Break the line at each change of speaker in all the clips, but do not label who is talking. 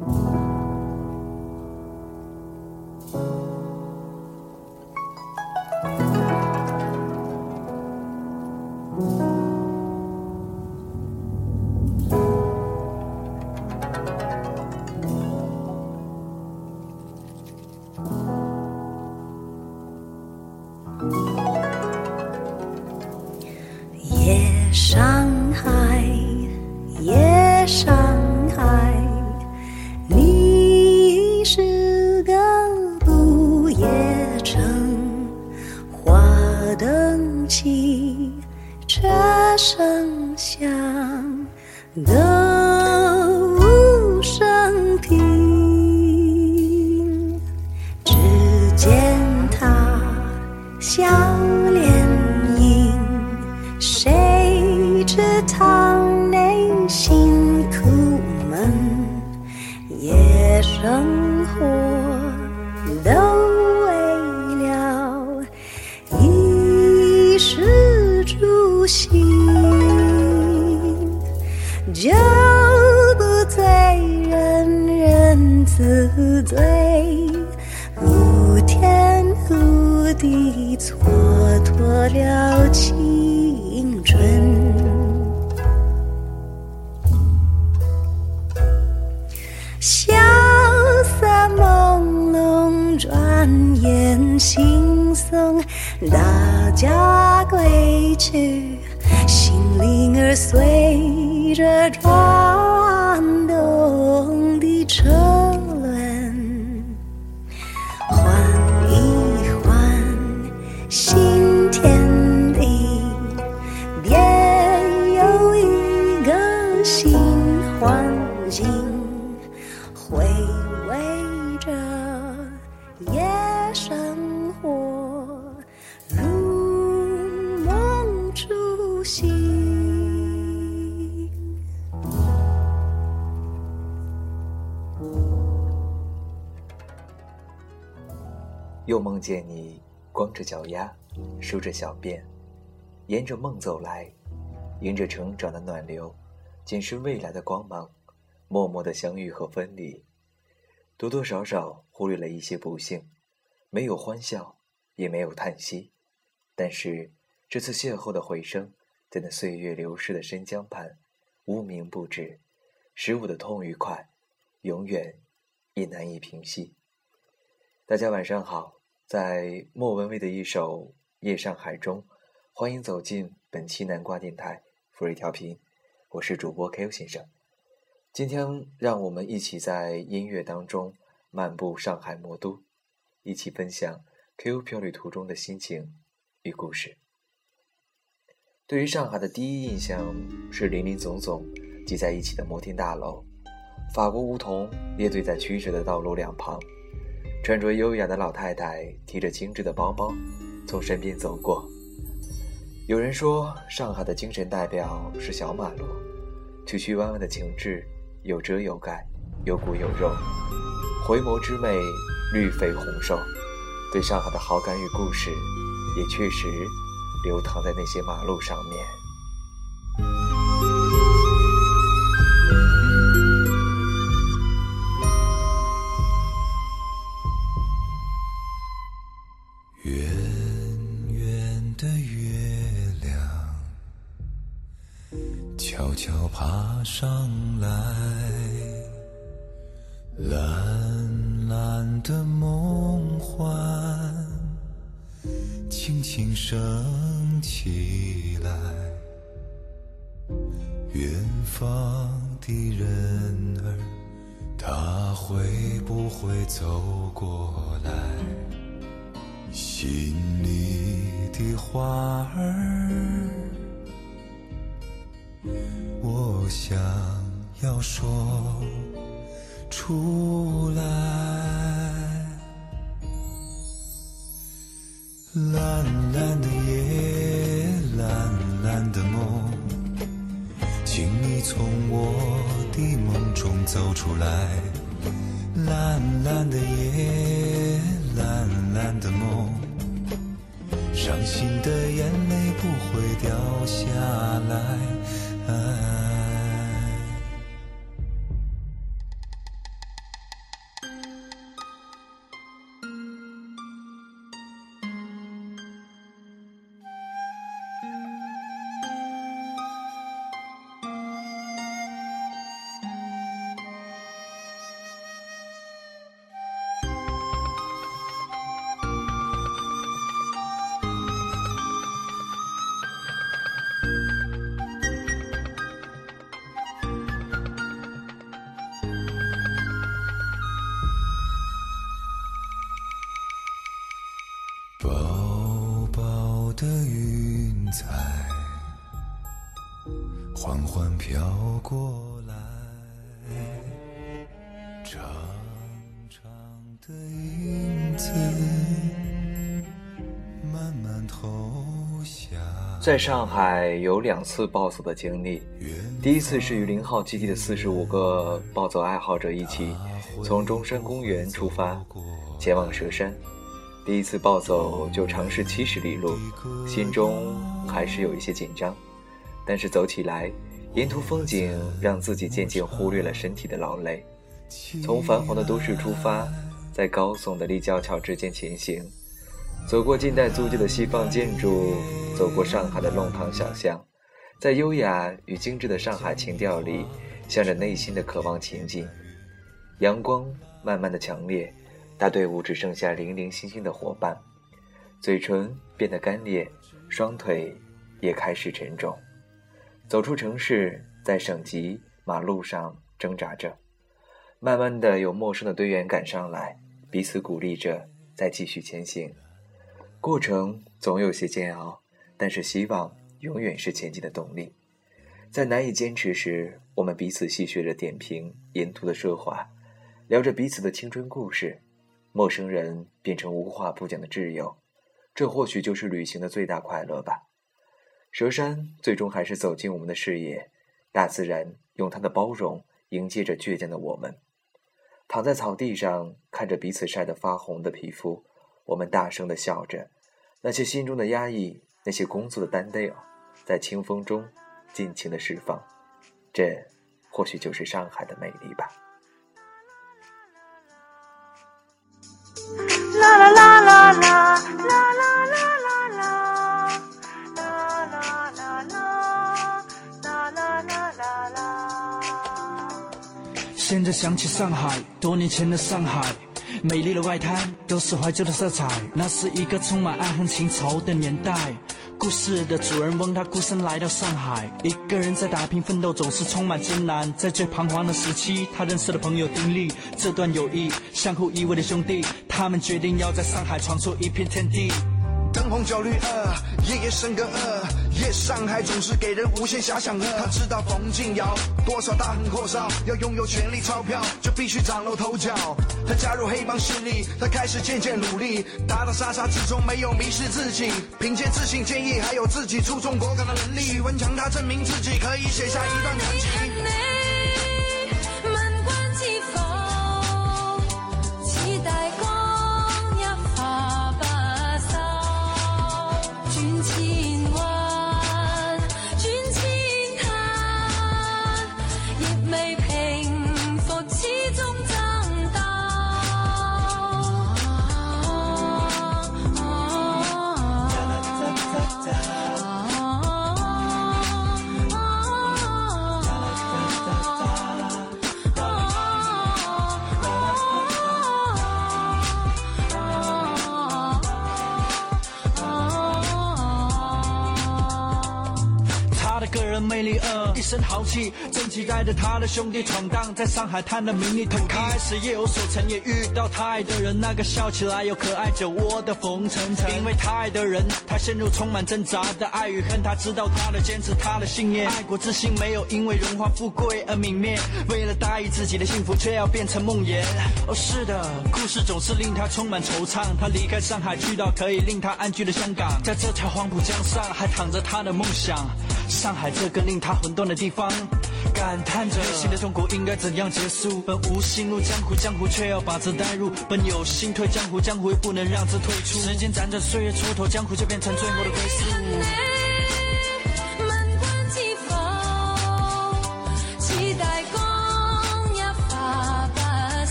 Mm-hmm. 乘花灯起车声响灯情酒不醉人人自醉，无天无地蹉跎了青春，萧瑟朦胧，转眼惺忪，大家归去。
灵儿又梦见你光着脚丫，梳着小辫，沿着梦走来，迎着成长的暖流，检视未来的光芒，默默的相遇和分离，多多少少忽略了一些不幸，没有欢笑，也没有叹息，但是这次邂逅的回声，在那岁月流逝的深江畔，无名不止，使我的痛与快，永远也难以平息。大家晚上好，在莫文蔚的一首《夜上海》中，欢迎走进本期南瓜电台福瑞调频，我是主播 K 先生。今天让我们一起在音乐当中漫步上海魔都，一起分享 Q 漂旅途中的心情与故事。对于上海的第一印象是林林总总挤在一起的摩天大楼，法国梧桐列队在曲折的道路两旁。穿着优雅的老太太提着精致的包包，从身边走过。有人说，上海的精神代表是小马路，曲曲弯弯的情致，有遮有盖，有骨有肉，回眸之美，绿肥红瘦。对上海的好感与故事，也确实流淌在那些马路上面。
悄悄爬上来，蓝蓝的梦幻，轻轻升起来。远方的人儿，他会不会走过来？心里的花儿。我想要说出来，蓝蓝的夜，蓝蓝的梦，请你从我的梦中走出来。蓝蓝的夜，蓝蓝的梦，伤心的眼泪不会掉下来。Ah. 的云彩缓缓飘过来长长的影子慢慢投下。
在上海有两次暴走的经历第一次是与零号基地的四十五个暴走爱好者一起从中山公园出发前往佘山。第一次暴走就尝试七十里路，心中还是有一些紧张，但是走起来，沿途风景让自己渐渐忽略了身体的劳累。从繁华的都市出发，在高耸的立交桥之间前行，走过近代租界的西方建筑，走过上海的弄堂小巷，在优雅与精致的上海情调里，向着内心的渴望前进。阳光慢慢的强烈。大队伍只剩下零零星星的伙伴，嘴唇变得干裂，双腿也开始沉重。走出城市，在省级马路上挣扎着。慢慢的，有陌生的队员赶上来，彼此鼓励着，再继续前行。过程总有些煎熬，但是希望永远是前进的动力。在难以坚持时，我们彼此戏谑着点评沿途的奢华，聊着彼此的青春故事。陌生人变成无话不讲的挚友，这或许就是旅行的最大快乐吧。佘山最终还是走进我们的视野，大自然用它的包容迎接着倔强的我们。躺在草地上，看着彼此晒得发红的皮肤，我们大声地笑着，那些心中的压抑，那些工作的担忧，在清风中尽情的释放。这，或许就是上海的美丽吧。啦啦啦啦啦啦啦啦啦啦啦啦啦啦。
现在想起上海，多年前的上海，美丽的外滩都是怀旧的色彩，那是一个充满爱恨情仇的年代。故事的主人翁，他孤身来到上海，一个人在打拼奋斗，总是充满艰难。在最彷徨的时期，他认识了朋友丁力，这段友谊，相互依偎的兄弟，他们决定要在上海闯出一片天地。
灯红酒绿，呃，夜夜笙歌，呃，夜上海总是给人无限遐想。他知道冯静尧多少大亨阔少，要拥有权力钞票，就必须崭露头角。他加入黑帮势力，他开始渐渐努力，打打杀杀之中没有迷失自己，凭借自信、坚毅，还有自己出众果敢的能力，文强，他证明自己可以写下一段传奇。
个人魅力二，一身豪气，正期待着他的兄弟闯荡，在上海滩的名利腾开始夜有所成，也遇到他爱的人，那个笑起来有可爱酒窝的冯程程。因为他爱的人，他陷入充满挣扎的爱与恨，他知道他的坚持，他的信念，爱国之心没有因为荣华富贵而泯灭，为了大意自己的幸福，却要变成梦魇。哦，是的，故事总是令他充满惆怅。他离开上海，去到可以令他安居的香港，在这条黄浦江上，还躺着他的梦想。上海这个令他混沌的地方，感叹着内心的痛苦应该怎样结束？本无心入江湖，江湖却要把这带入；本有心退江湖，江湖又不能让这退出。时间辗转，岁月蹉跎，江湖就变成最后的归宿。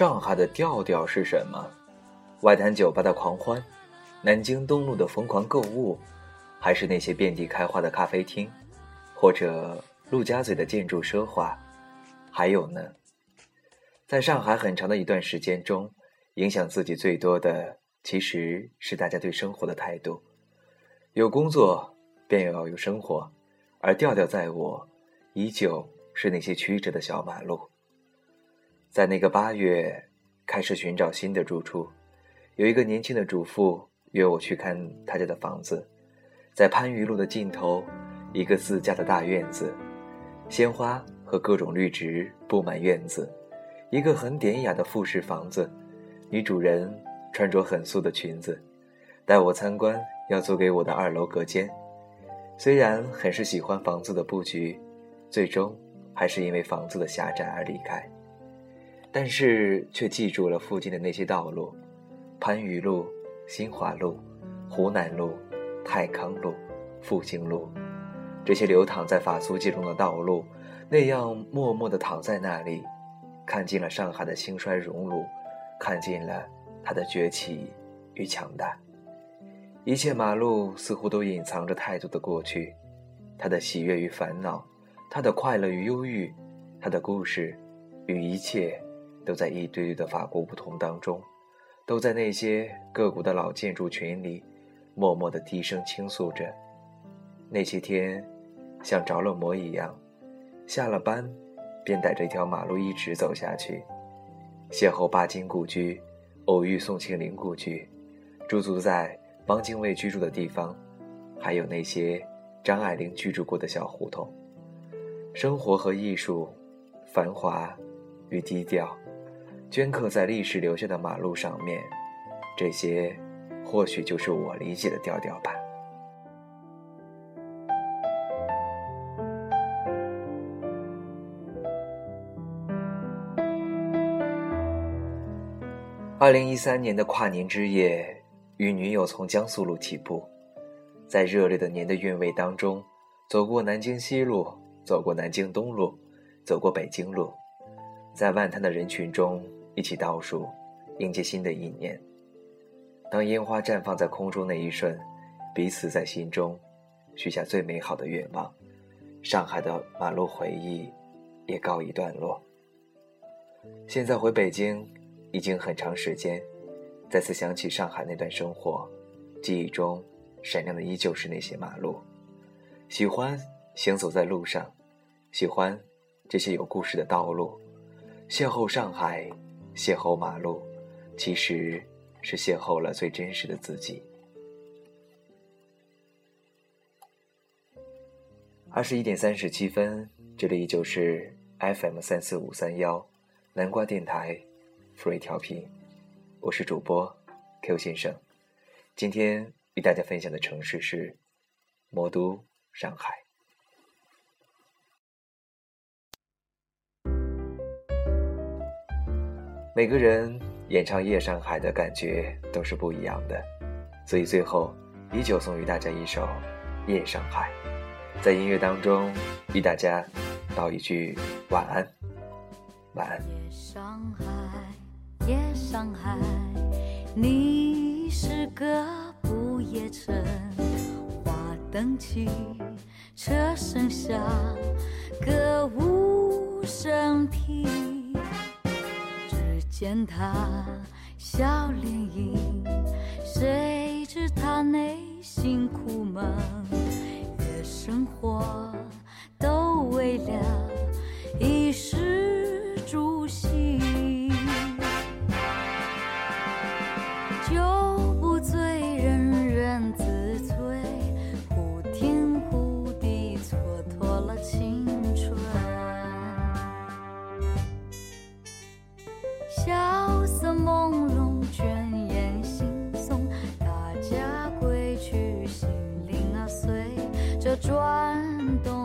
上海的调调是什么？外滩酒吧的狂欢，南京东路的疯狂购物，还是那些遍地开花的咖啡厅，或者陆家嘴的建筑奢华？还有呢？在上海很长的一段时间中，影响自己最多的其实是大家对生活的态度。有工作便要有生活，而调调在我，依旧是那些曲折的小马路。在那个八月，开始寻找新的住处。有一个年轻的主妇约我去看他家的房子，在番禺路的尽头，一个自家的大院子，鲜花和各种绿植布满院子，一个很典雅的复式房子，女主人穿着很素的裙子，带我参观要租给我的二楼隔间。虽然很是喜欢房子的布局，最终还是因为房子的狭窄而离开，但是却记住了附近的那些道路。番禺路、新华路、湖南路、泰康路、复兴路，这些流淌在法租界中的道路，那样默默地躺在那里，看尽了上海的兴衰荣辱，看尽了它的崛起与强大。一切马路似乎都隐藏着太多的过去，他的喜悦与烦恼，他的快乐与忧郁，他的故事与一切，都在一堆堆的法国梧桐当中。都在那些个股的老建筑群里，默默地低声倾诉着。那些天，像着了魔一样，下了班，便逮着一条马路一直走下去，邂逅巴金故居，偶遇宋庆龄故居，驻足在汪精卫居住的地方，还有那些张爱玲居住过的小胡同。生活和艺术，繁华与低调。镌刻在历史留下的马路上面，这些或许就是我理解的调调吧。二零一三年的跨年之夜，与女友从江苏路起步，在热烈的年的韵味当中，走过南京西路，走过南京东路，走过北京路，在万滩的人群中。一起倒数，迎接新的一年。当烟花绽放在空中那一瞬，彼此在心中许下最美好的愿望。上海的马路回忆也告一段落。现在回北京已经很长时间，再次想起上海那段生活，记忆中闪亮的依旧是那些马路。喜欢行走在路上，喜欢这些有故事的道路，邂逅上海。邂逅马路，其实是邂逅了最真实的自己。二十一点三十七分，这里依旧是 FM 三四五三幺南瓜电台，free 调频，我是主播 Q 先生。今天与大家分享的城市是魔都上海。每个人演唱《夜上海》的感觉都是不一样的，所以最后依旧送予大家一首《夜上海》。在音乐当中，与大家道一句晚安，晚安。
夜上海，夜上海，你是个不夜城，花灯起，车声响，歌舞升平。见他笑脸迎，谁知他内心苦闷？夜生活都为了衣食这转动。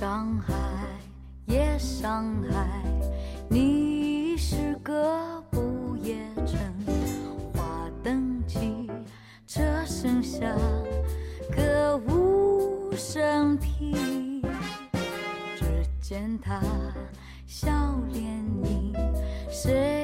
伤害也伤害，你是个不夜城，花灯起，车声响，歌舞升平。只见他笑脸迎，谁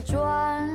着转。